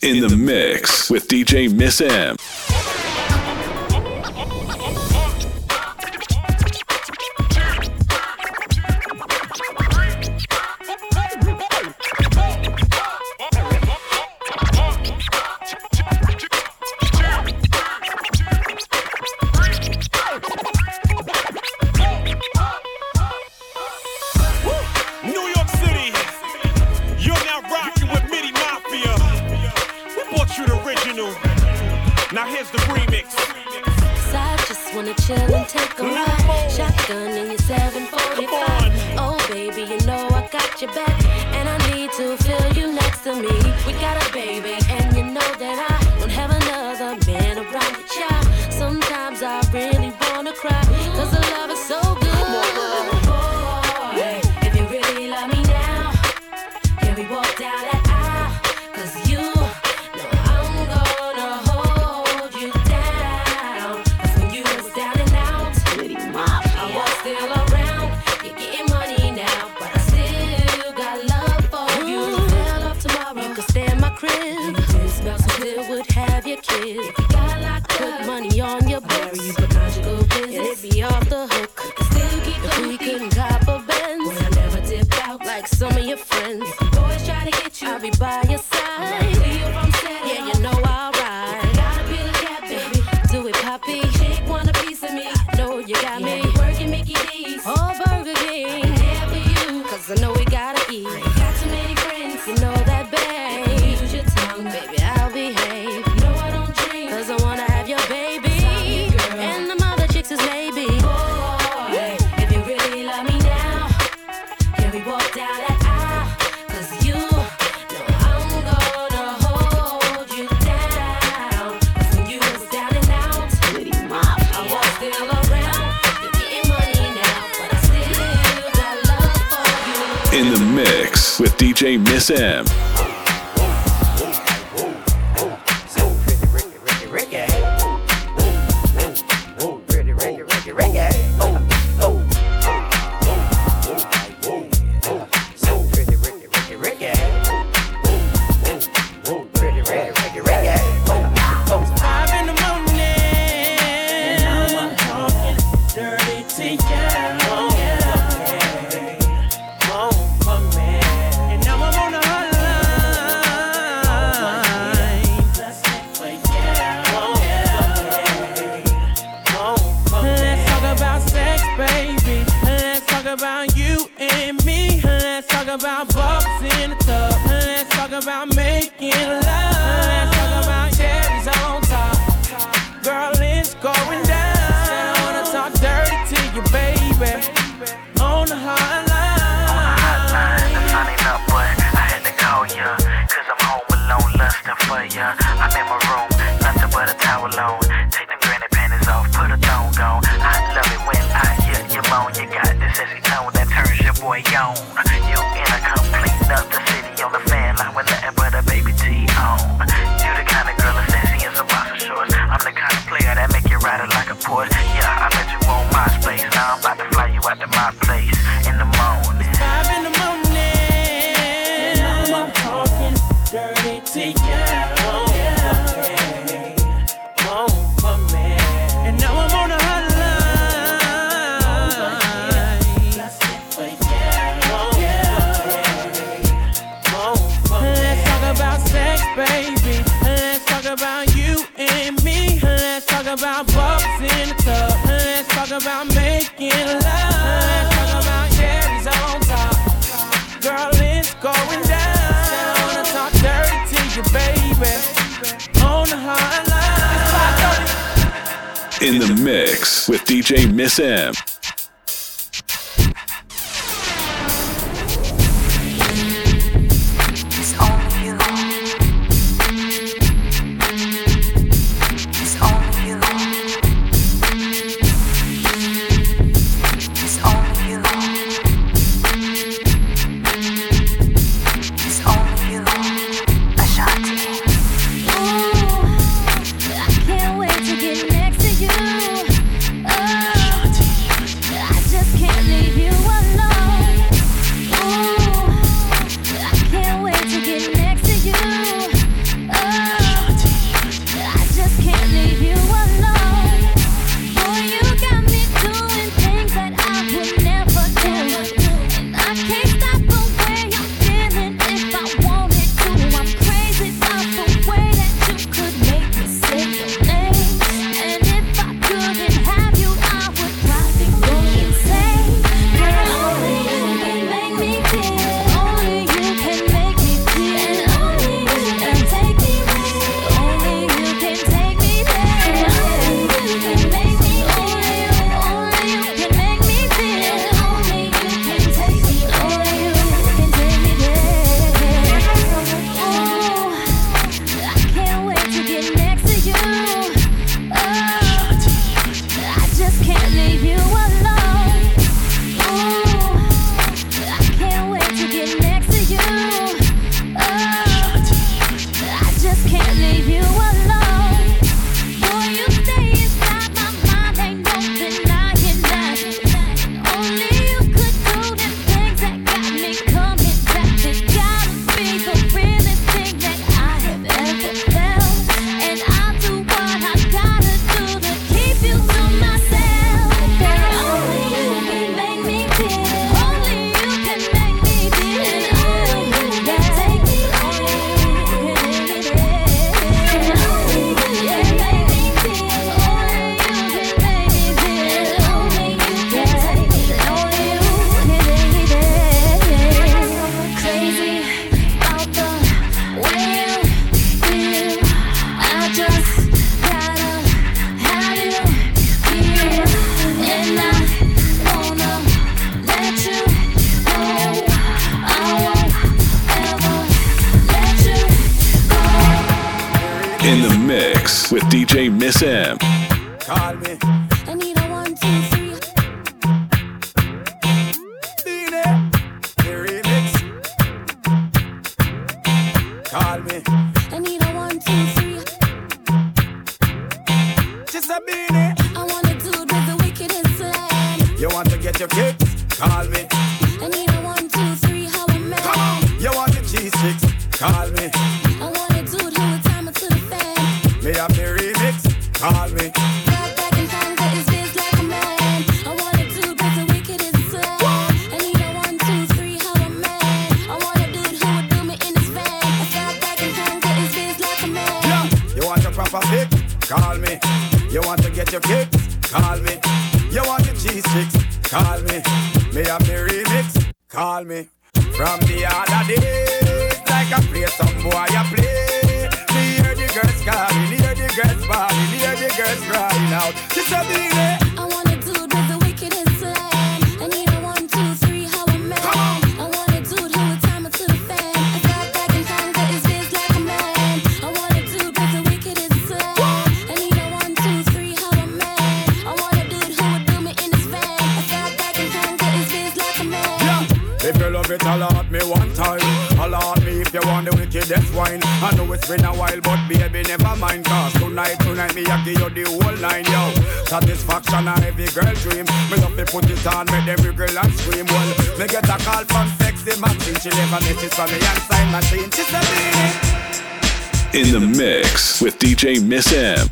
In the mix with DJ Miss M. DJ half a? Call me. You want to get your kicks? Call me. You want the cheese sticks? Call me. Me I me remix? Call me. From the other day, like I play some boy, I play. Me hear the girls calling, hear the girls me hear the girls crying out. It's a beat. If it allot me one time, allot me if you want the wickedest wine. I know it's been a while, but baby, never mind. Cause tonight, tonight, me I give you the whole nine, yo. Satisfaction a every girl dream. Me love to put it on, make every girl and scream. Well, me get a call from sexy machine. She never misses from me and sign machine. She's a In the mix with DJ Miss M.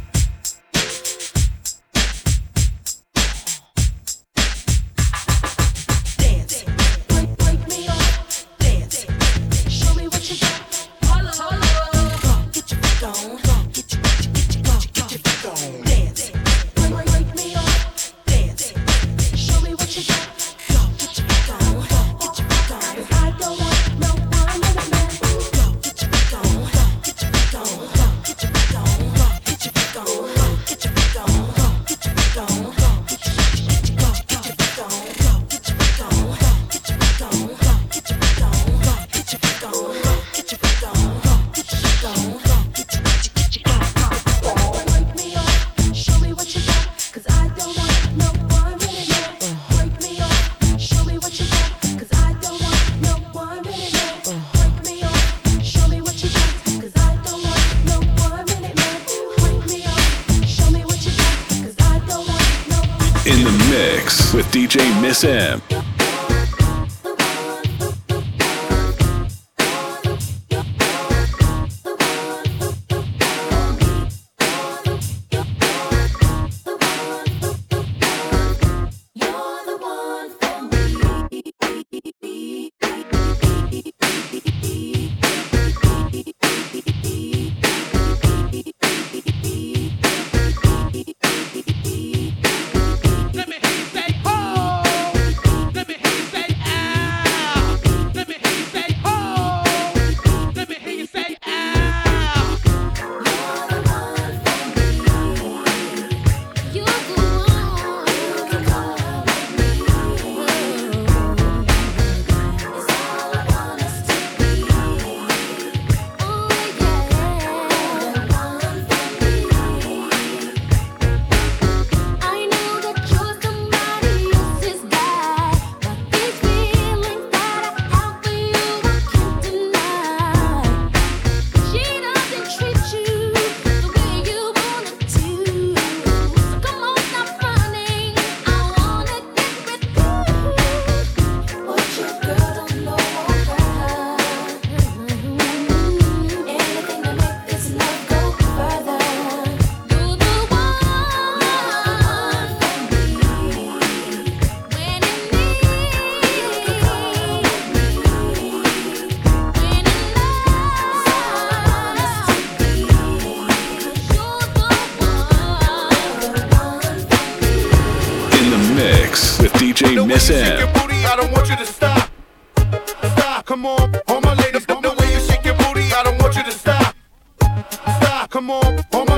come on,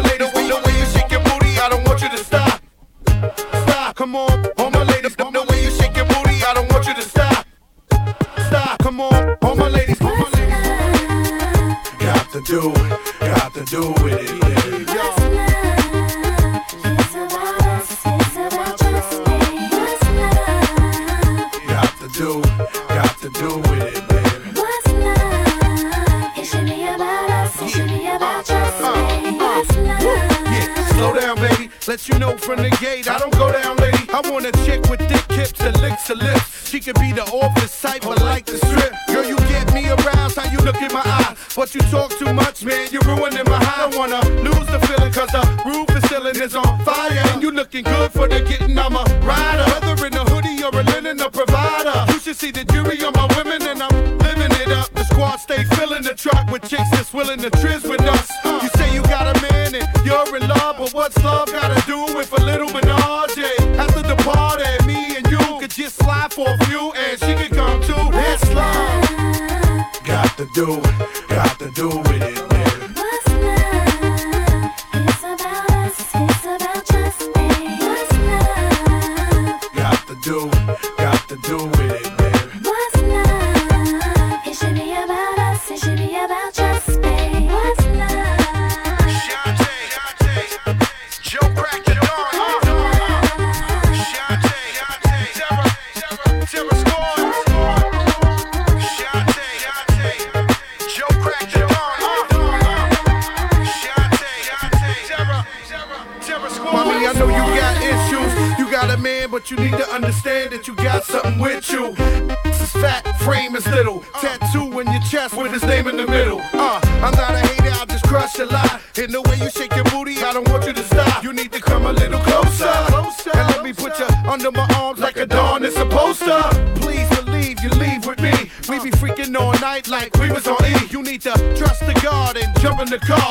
car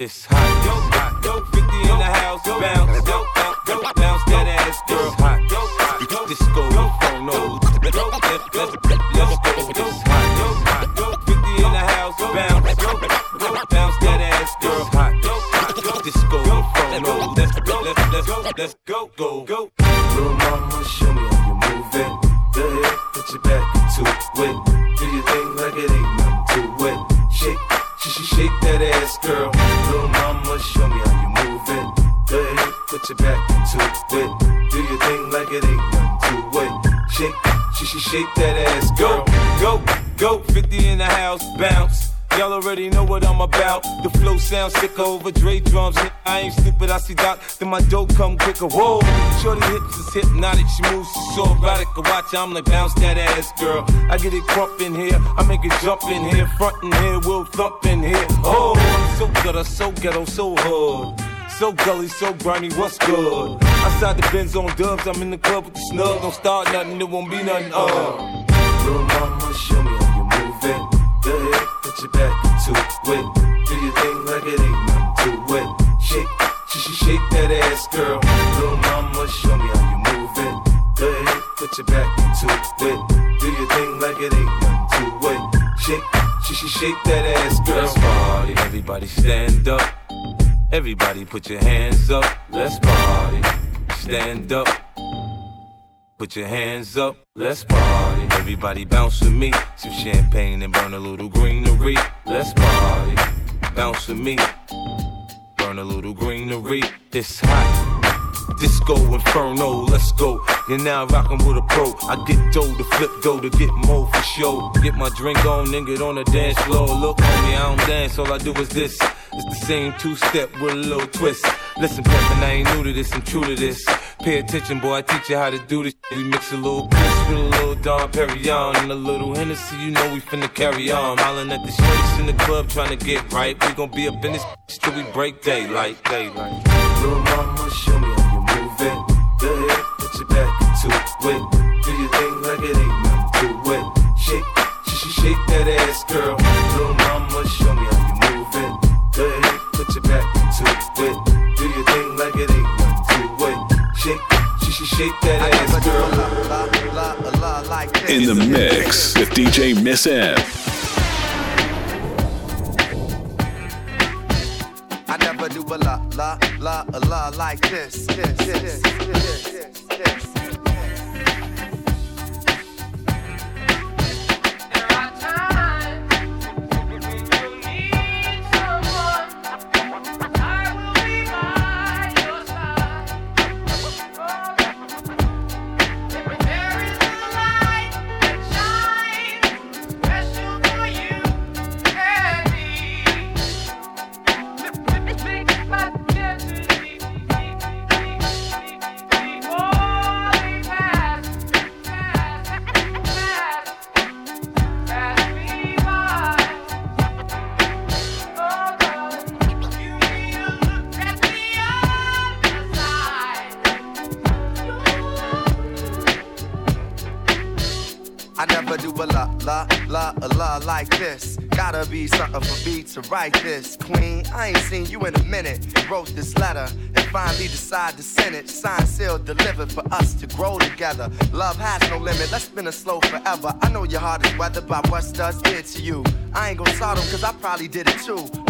It's hot. Then my dope come quicker. Whoa, shorty hips is hypnotic, she moves, so erotic. I watch, I'm like bounce that ass, girl. I get it crump in here, I make it jump in here, front in here, we'll thump in here. Oh, so good, I'm so ghetto, so hood. So gully, so grimy, what's good? Outside the Benz on dubs, I'm in the club with the snug. Don't start nothing, it won't be nothing. Uh. Little mama, show me how you move it. Go ahead, put your back into it. Do your thing like it ain't nothing to it. Shake, sh sh shake that ass, girl. Little mama, show me how you move it. Go ahead, put your back into it. Do your thing like it ain't nothing to it. Shake, sh sh shake that ass, girl. Let's party, everybody stand up. Everybody put your hands up. Let's party. Stand up. Put your hands up. Let's party. Everybody bounce with me. Some champagne and burn a little greenery. Let's party. Bounce with me. Burn a little greenery. It's hot. Disco Inferno, let's go. You're now rockin' with a pro. I get dough to flip dough to get more for show. Get my drink on, then get on the dance floor. Look, homie, I don't dance, all I do is this. It's the same two step with a little twist. Listen, Peppin, I ain't new to this, I'm true to this. Pay attention, boy, I teach you how to do this. We mix a little Chris with a little Dom Perignon and a little Hennessy, you know we finna carry on. Smiling at the shorties in the club trying to get right. We gon' be up in this till we break daylight, daylight. Little mama, show me how you move it. Go ahead, put your back into it. Do your thing like it ain't nothing to it. Shake, sh sh shake that ass, girl. Little mama, show me how shake that ass, girl. In the mix with DJ Miss M. I never do a la la la a la like this. this, this, this, this, this. Write this. Queen, I ain't seen you in a minute. Wrote this letter and finally decide to send it. Signed, sealed, delivered for us to grow together. Love has no limit. Let's spin a slow forever. I know your heart is weathered by what studs did to you. I ain't gon' sort 'em cause I probably did it too.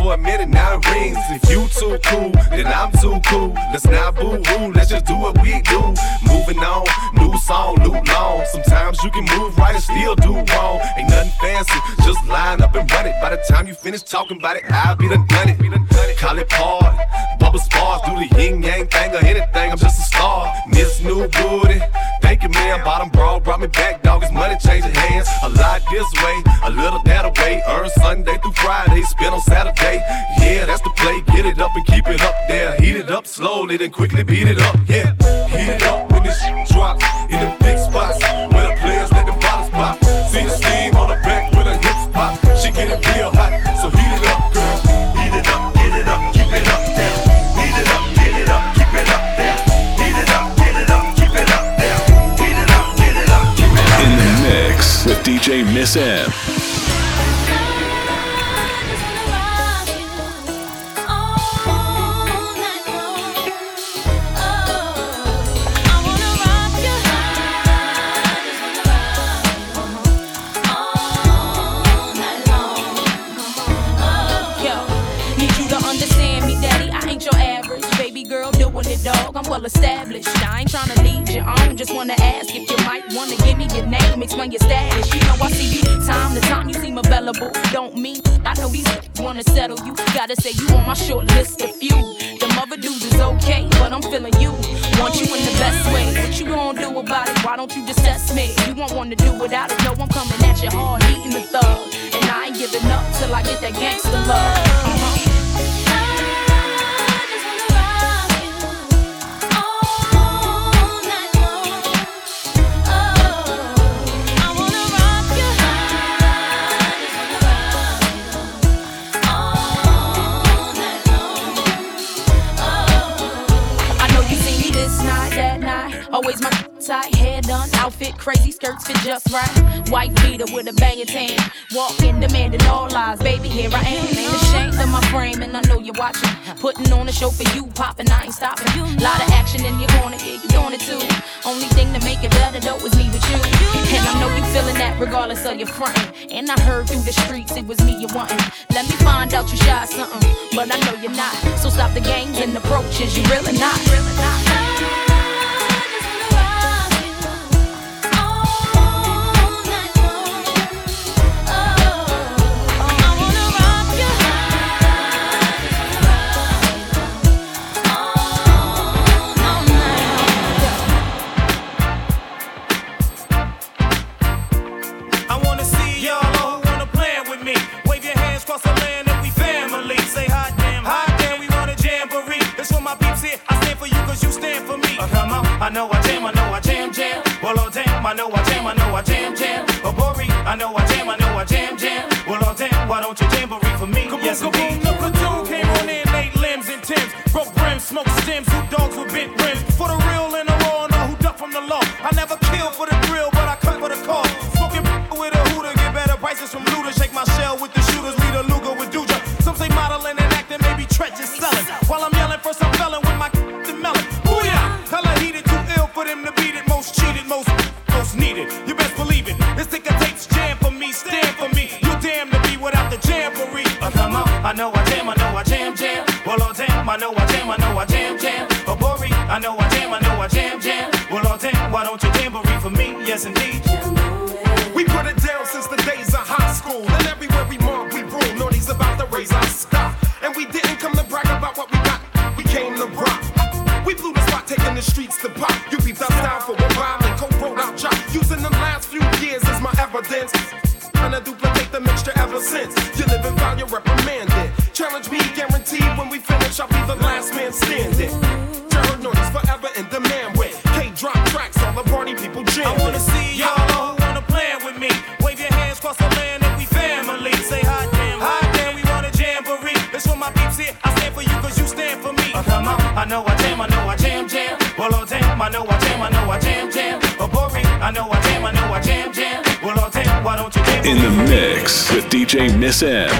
On now it rings. If you too cool, then I'm too cool. Let's not boo hoo, let's just do what we do. Moving on, new song, new long. Sometimes you can move right and still do wrong. Ain't nothing fancy, just line up and run it. By the time you finish talking about it, I'll be done done it. Call it part, bubble spars, do the yin yang thing or anything. I'm just a star. Miss New Booty, thank you, man. Bottom brawl brought me back, dog. It's money changing hands. A lot this way, a little that away. Earn Sunday through Friday, spend on Saturday. Yeah, that's the play. Get it up and keep it up there. Heat it up slowly, then quickly beat it up. Yeah, heat it up when this drops in the big spots where the players let the bottles pop. See the steam on the back when the hips pop. She get it real hot, so heat it up, girl. Heat it up, get it up, keep it up there. Heat it up, get it up, keep it up there. Heat it up, get it up, keep it up there. Heat it up, get it up, keep it up In the mix with DJ Miss M. established. I ain't tryna lead you on. Just wanna ask if you might wanna give me your name, explain your status. You know I see you time to time. You seem available. Don't mean I know these wanna settle you. Gotta say you on my short list of few. Them other dudes is okay, but I'm feeling you. Want you in the best way. What you gonna do about it? Why don't you just test me? You won't wanna do without it. No, I'm coming at you hard, eating the thug. And I ain't giving up till I get that gangster love. Outfit crazy, skirts fit just right. White beater with a banging tan. Walking, demanding all lies. Baby, here I am. Ain't ashamed of my frame, and I know you're watching. Putting on a show for you, popping, I ain't stopping. Lot of action in your corner, yeah, you doing it too. Only thing to make it better though is me with you. And I know you feeling that regardless of your frontin'. And I heard through the streets it was me you wantin'. Let me find out you shy something, but I know you're not. So stop the games and approaches, you really not. Really not. Taking the streets to pop. You our style for a while and co-wrote job. Using the last few years as my evidence. Trying to duplicate the mixture ever since. You live and found, you're In the mix with DJ Miss M.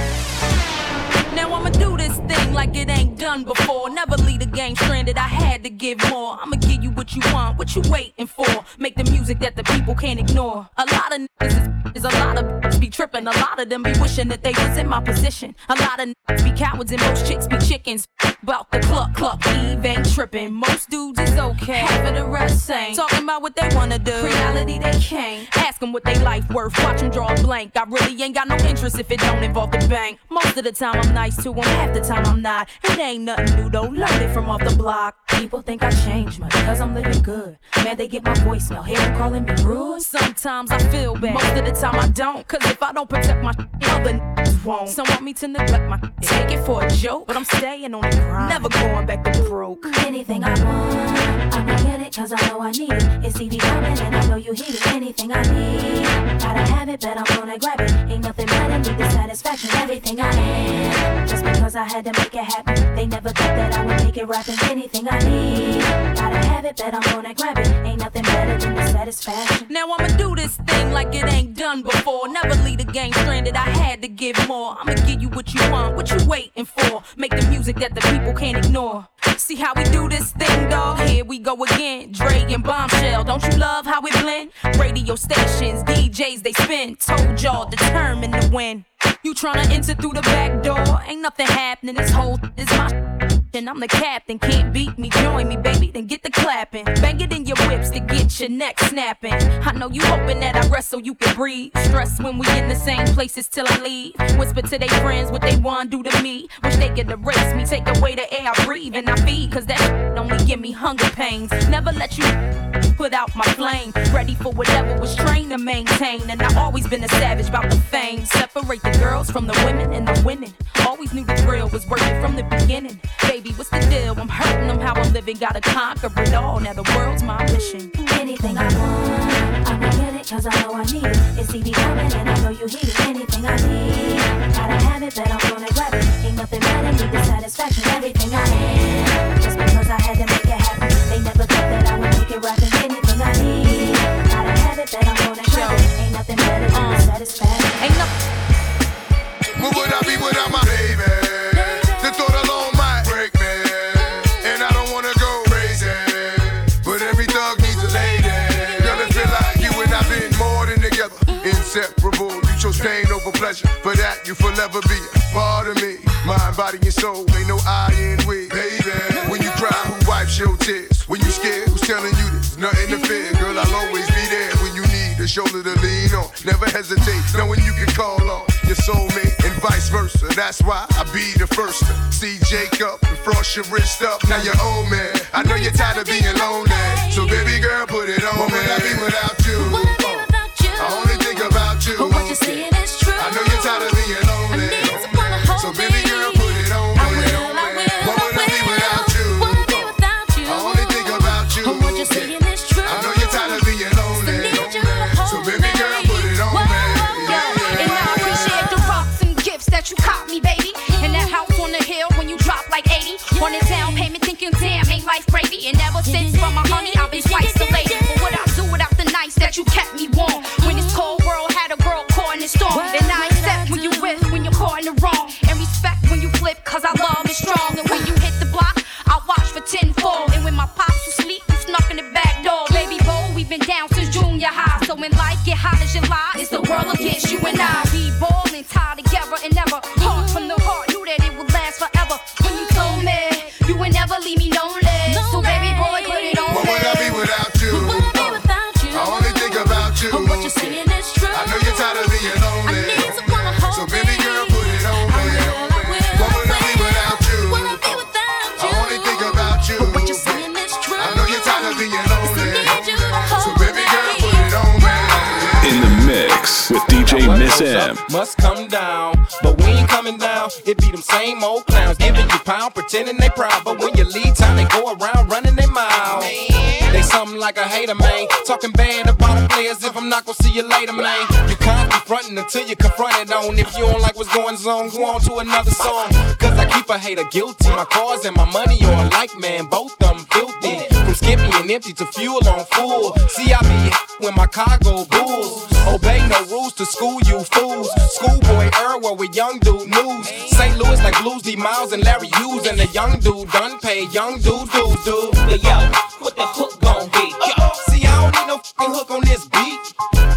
Now I'ma do this thing like it ain't done. before. Never leave the game stranded, I had to give more. I'ma give you what you want, what you waiting for. Make the music that the people can't ignore. A lot of niggas is, a lot of tripping. A lot of them be wishing that they was in my position. A lot of niggas be cowards and most chicks be chickens. About the cluck cluck, Eve ain't tripping. Most dudes is okay, of the rest ain't. Talking about what they wanna do, reality they can't. Ask them what they life worth, watch them draw a blank. I really ain't got no interest if it don't involve the bank. Most of the time I'm nice to them, half the time I'm not. It ain't nothing new though, learned it from off the block. People think I changed much, cause I'm living good. Man, they get my voicemail, hear them calling me rude. Sometimes I feel bad, most of the time I don't. Cause if I don't protect my other won't. Some want me to neglect my take it for a joke, but I'm staying on the grind. Never going back to broke. Anything I want, I'ma get it cause I know I need it. It's TV coming and I know you hear it. Anything I need, gotta have it, but I'm gonna grab it. Ain't nothing better than the satisfaction. Everything I am, just because I had to make it happen. They never thought that I would make it rapping. Anything I need, gotta have it, but I'm gonna grab it. Ain't nothing better than the satisfaction. Now I'ma do this thing like it ain't done before. Never leave the game stranded, I had to give more. I'ma give you what you want, what you waiting for. Make the music that the people can't ignore. See how we do this thing, dog? Here we go again. Dre and Bombshell, don't you love how we blend? Radio stations, DJs, they spin. Told y'all determined to win. You tryna enter through the back door? Ain't nothing happening. This whole is my and I'm the captain. Can't beat me, join me, baby. Then get the clapping. Bang it in your whips to get your neck snapping. I know you hoping that I rest so you can breathe. Stress when we in the same places till I leave. Whisper to their friends what they want to do to me. Wish they could erase me, take away the air I breathe and I feed. Cause that only give me hunger pains. Never let you put out my flame. Ready for whatever was trained to maintain. And I've always been a savage about the fame. Separate the girls from the women and the winning. Always knew the thrill was working from the beginning. Baby, what's the deal? I'm hurting them how I'm living. Gotta conquer it all. Now the world's my mission. Anything I want, I'ma get it cause I know I need it. It's TV coming and I know you hear it. Anything I need, gotta have it, but I'm gonna grab it. Ain't nothing better than the satisfaction. Everything I am, just because I had to make it happen. They never thought that I would make it rapping. Have it, but I'm gonna grab it. Ain't nothing better than the satisfaction. Ain't nothing. Where would I be without my baby? The thought alone break me. And I don't wanna go crazy. But every thug needs a lady. Girl, it feel like you and I been more than together. Inseparable. You chose pain over pleasure. For that, you forever be a part of me. Mind, body, and soul. Ain't no I in we. Baby, when you cry, who wipes your tears? When you scared, who's telling you this? Nothing to fear. Girl, I'll always be there when you shoulder to lean on. Never hesitate, knowing you can call on your soulmate and vice versa. That's why I be the first to see Jacob and frost your wrist up. Now you're old man. I know you're tired of being lonely. So baby girl, put it on. What would I be without you? It be them same old clowns giving you pound, pretending like a hater, man. Talking bad about the players if I'm not gonna see you later, man. You can't be fronting until you confronted on. If you don't like what's going on, go on to another song. Cause I keep a hater guilty. My cars and my money are alike, man. Both of them filthy. From skimpy and empty to fuel on full. See, I be when my cargo bulls. Obey no rules to school you fools. Schoolboy Earl with young dude news. St. Louis like Blues D Miles and Larry Hughes and the young dude done paid young dude dude dude. But yo, what the hook gon' See, I don't need no fucking hook on this beat.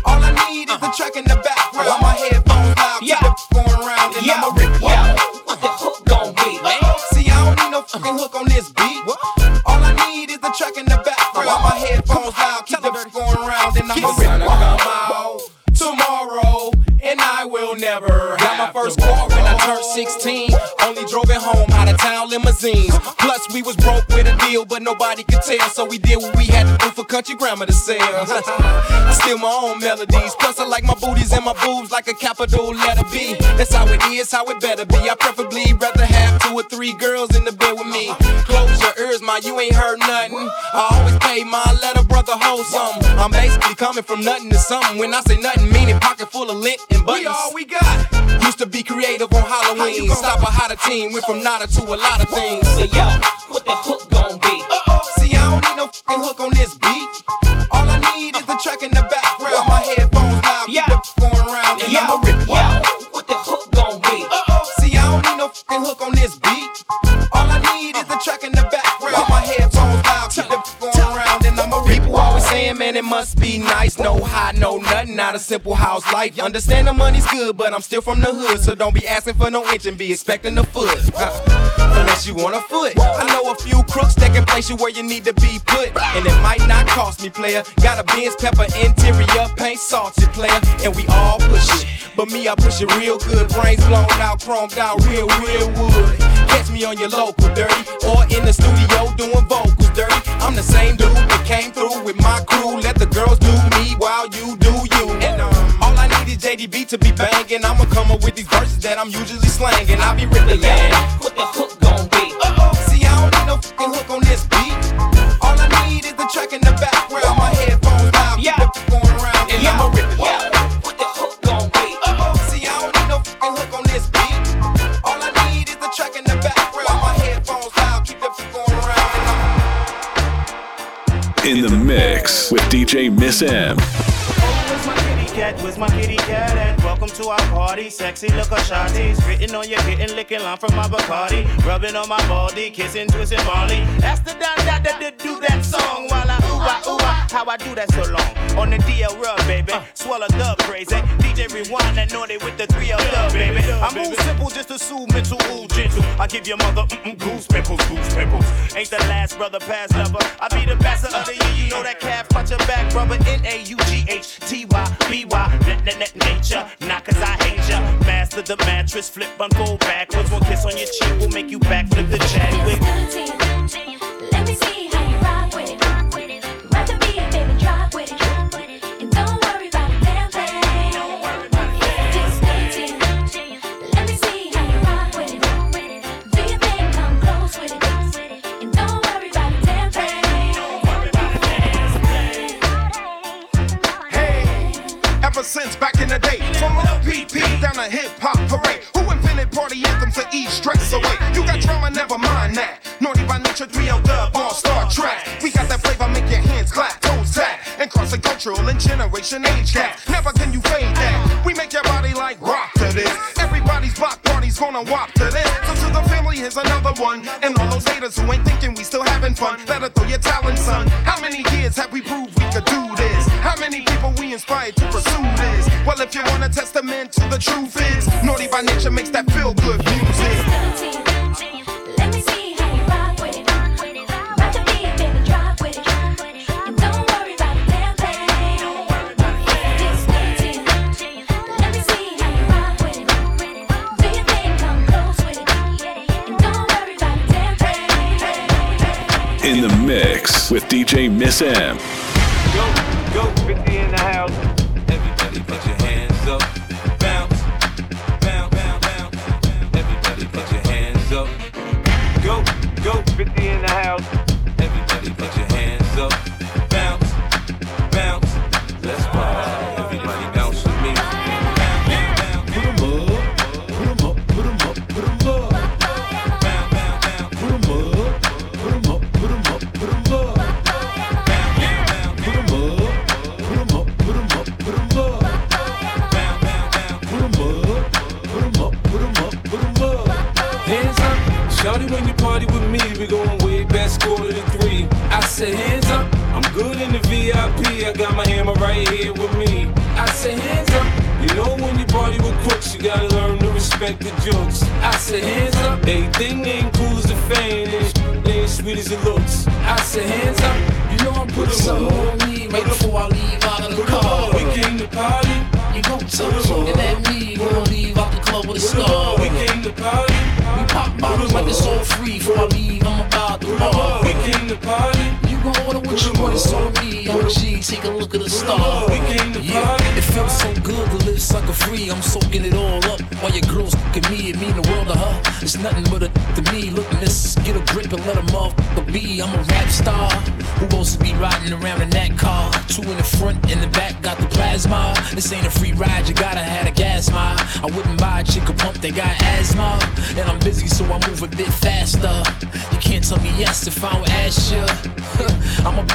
All I need is the uh-huh. track in the background. My headphones loud, keep the going around, and I'ma rip what the hook gon' be? See, I don't need no fucking hook on this beat. All I need is the track in the background. My headphones loud, keep the going around, and I'ma rip tomorrow, and I will never. 16. Only drove it home out of town limousines. Plus, we was broke with a deal, but nobody could tell. So we did what we had to do for country grammar to sell. I steal my own melodies. Plus, I like my booties and my boobs like a capital letter B. That's how it is, how it better be. I preferably rather have two or three girls in the bed with me. Close your ears, my you ain't heard nothing. I always pay my letter brother hold something. I'm basically coming from nothing to something. When I say nothing, meaning pocket full of lint and buttons. We all we got. Used to be creative on Halloween. Stop a hotter team. Went from nada to a lot of things. But yo, what the hook gon' be? Uh-oh. See, I don't need no fucking hook on this beat. Must be nice. No high, no nothing, not a simple house life. Understand the money's good, but I'm still from the hood, so don't be asking for no inch and be expecting a foot. Unless you want a foot. I know a few crooks that can place you where you need to be put. And it might not cost me, player. Got a Benz pepper interior, paint salted, player. And we all push it. But me, I push it real good. Brains blown out, chromed out, real, real wood. Catch me on your local dirty. Or in the studio doing vocals. I'm the same dude that came through with my crew. Let the girls do me while you do you. And um, all I need is JDB to be banging. I'ma come up with these verses that I'm usually slanging. I'll be ripping, man. What the hook gon' be? See, I don't need no fucking hook on this the mix with DJ Miss M. Where's my kitty cat? At? Welcome to our party. Sexy shawty. Spitting on your kitten, licking line from my Bacardi. Rubbing on my kissing, twisting Molly. That's the that did do that song while I ooh ah ooh ah. How I do that so long? On the DL rub, baby. Uh. Swallow dub crazy. Eh? DJ rewind that naughty with the 3L dub, baby. I move simple just to soothe mental, ooh gentle. I give your mother mm-mm, goose pimples, goose pimples. Ain't the last brother past lover. I be the best of the year. You know that calf punch your back, brother. N A U G H T Y B Y. Net net net nature. Not cause I hate ya. Master the mattress, flip, unfold backwards. One kiss on your cheek will make you backflip the Chadwick. Let me see back in the day, from OPP down to hip hop parade, who invented party anthems to ease stress away? You got drama, never mind that. Naughty by nature, 3L dub on Star Trek. We got that flavor, make your hands clap, toes tap, and crossing cultural and generation age gap. Never can you fade that. We make your body like rock to this. Everybody's block party's gonna wop to this. So to the family, here's another one. And all those haters who ain't thinking we still having fun, better throw your talent, son. How many years have we proved we could do this? How many people we inspired to pursue this? Well, if you want a testament to the truth is, Naughty by nature makes that feel good music. Let me see how you rock with it. Rock the beat, baby, drop with it. And don't worry about a damn thing. Just waiting. Let me see how you rock with it. Do your thing, come close with it. And don't worry about a damn thing. In the mix with DJ Miss M. Go, go, 50 in the house. Right here with me. I said, hands up. You know when you party with crooks, you gotta learn to respect the jokes. I said, hands up. They think Everything ain't cool as the fame, ain't, ain't sweet as it looks. I said, hands up. You know I'm putting Something on me right before I leave out of the car. We came to party. You gon' tell looking at me, gonna leave out the club with a star. We came to party. We pop bottles like it's all free. Before I leave, I'm about to bar. We came to party. Gon' order what you want, it's on me. OG, take a look at the star. Yeah, it feels so good to live sucker free. I'm soaking it all up while your girls look at me. It mean the world to her. It's nothing but a to me. Look, miss, get a grip and let a motherfucker be. I'm a rap star who supposed to be riding around in that car. Two in the front, in the back, got the plasma. This ain't a free ride, you gotta have a gas mile. I wouldn't buy a chick a pump, they got asthma. And I'm busy, so I move a bit faster. You can't tell me yes if I don't ask you. I'm a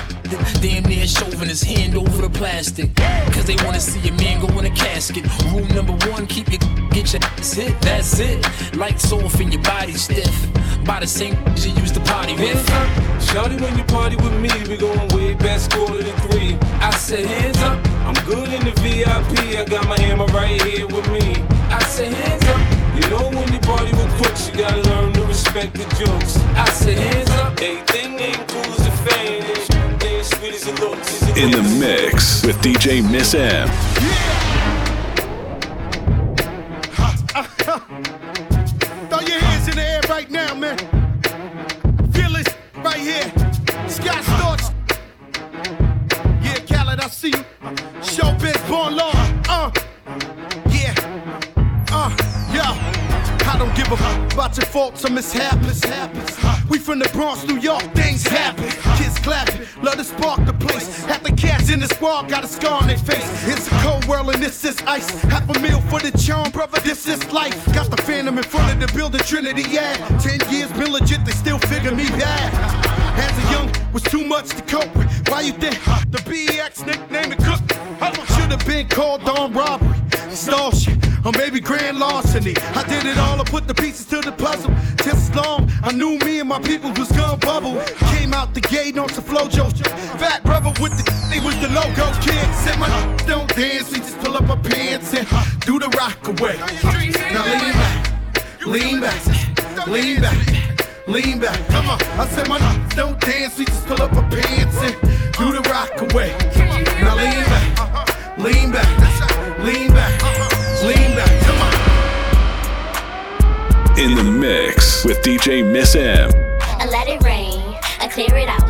damn near shoving his hand over the plastic. Cause they wanna see a man go in a casket. Rule number one, keep your get your ass hit, that's it. Lights off and your body stiff. By the same you used to party with. Shawty, when you party with me, we going way back, quarter to three. I said, hands up. I'm good in the VIP. I got my hammer right here with me. I said, hands up. Party with crooks, you gotta learn to respect the jokes. I said, hands up. Everything ain't cool as a fan. Ain't, ain't sweet as it looks. In the mix with DJ Miss M. Throw your hands in the air right now, man. Feel it right here. Scott Storch. Yeah, Khaled, I see you. Showbiz, born law. Uh, yeah. Yo. I don't give a fuck about your faults or mishaps. We from the Bronx, New York, things happen. Kids clapping, love to spark the place. Half the cats in the squad got a scar on their face. It's a cold world and this is ice. Half a meal for the charm, brother, this is life. Got the phantom in front of the building, Trinity, yeah. Ten years been legit, they still figure me bad. As a young, was too much to cope with. Why you think the BX nickname it Cook? Should have been called on robbery, extortion, or maybe grand larceny. I did it all, I put the pieces to the puzzle. Just as long, I knew me and my people was gonna bubble. Came out the gate on some Flo-Jo. Fat brother with the, they was the logo kid. Said my don't dance, we just pull up our pants and do the rock away. Now lean back, lean back, lean back, lean back. Come on, I said my don't dance, we just pull up our pants and do the rock away. Now lean back, lean back, In the mix with DJ Miss M. I let it rain, I clear it out.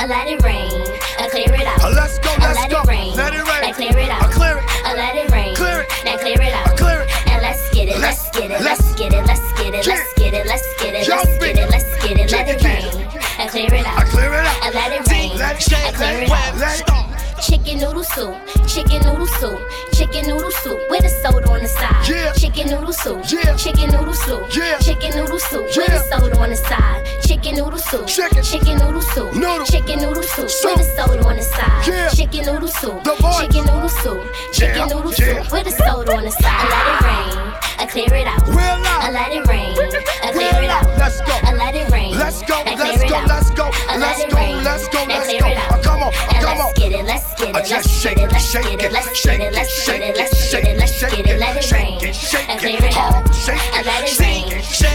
I let it rain, I clear it out. Uh, let's go, let's let go. it rain, Let it rain. I clear it out. I clear it. I let it rain, Clear it. now clear it out. I clear it. And let's get it, let's get it, let's get it, let's get it, let's get it, let's get it, let's get it. it, let's get it. Let it it. rain, I clear it out. I clear it out. I let it rain, Let it I shake, clear let it it out. wet, let it go. Chicken noodle soup, chicken noodle soup, chicken noodle soup with a soda on the side. Yeah. Chicken noodle soup, Yeah. chicken noodle soup, Yeah. chicken noodle soup with a soda on the side. Chicken noodle soup, Chicken. chicken noodle soup, Noodle. chicken noodle soup Soup. with a soda on the side. Yeah. Chicken noodle soup, The chicken noodle soup, chicken Yeah. noodle Yeah. soup with a soda on the side. I let it rain, I clear it out. Real loud. I let it rain. I clear Real it out. Let's go. I let it rain. Let's go, let's go, let's go, let let's go, let's go, let's go. it come on, come let's get it, let's get Uh, it, let's shake it, let's shake it, let's shake it, let's shake it, let's shake it, let's shake it, let it, rain. it, shake I it, clear it hard, out. shake I it, let it rain.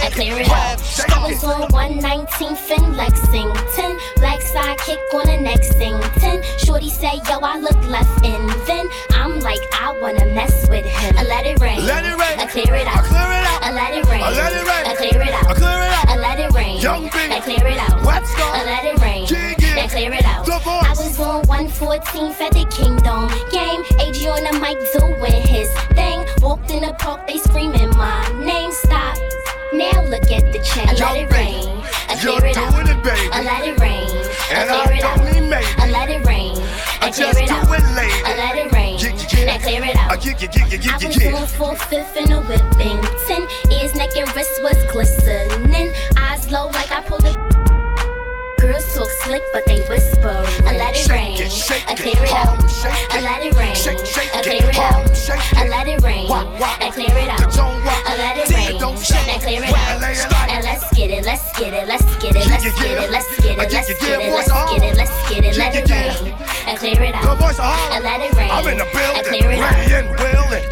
I clear it, it out. hard, shake I was it. on 119th in Lexington. Black sidekick on the. 10. Shorty say, yo, I look left in. Then I'm like, I wanna mess with him. I let it rain. Let it rain. I clear it out. I clear it out. I let it rain. I let it rain. I clear it out. I clear it out. I let it rain. Young B. I clear it out. Let's go. I let it rain. I clear it out. I was on 114th at the Kingdom game. AG on the mic doing his thing. Walked in the park, they screaming my name. Stop. Now look at the chain. I let it rain. I You're clear it out. doing. I let it rain. And I clear it out. don't mean maybe. I let it rain. I clear just it do out. I let it rain. I clear it out. I you, get you, I you, was get on four fifth in a whipping. Ten ears, neck, and wrist was glistening. Eyes low like I pulled a click, but they whisper. I let it rain, I clear it out. I let it rain, I clear it out. I let it rain, I clear it out. I let it rain, I clear it out. And let's get it, let's get it, let's get it, let's get it, let's get it, let's get it, let's get it, let's get it, let it rain, and clear it out. I let it rain, I clear it out.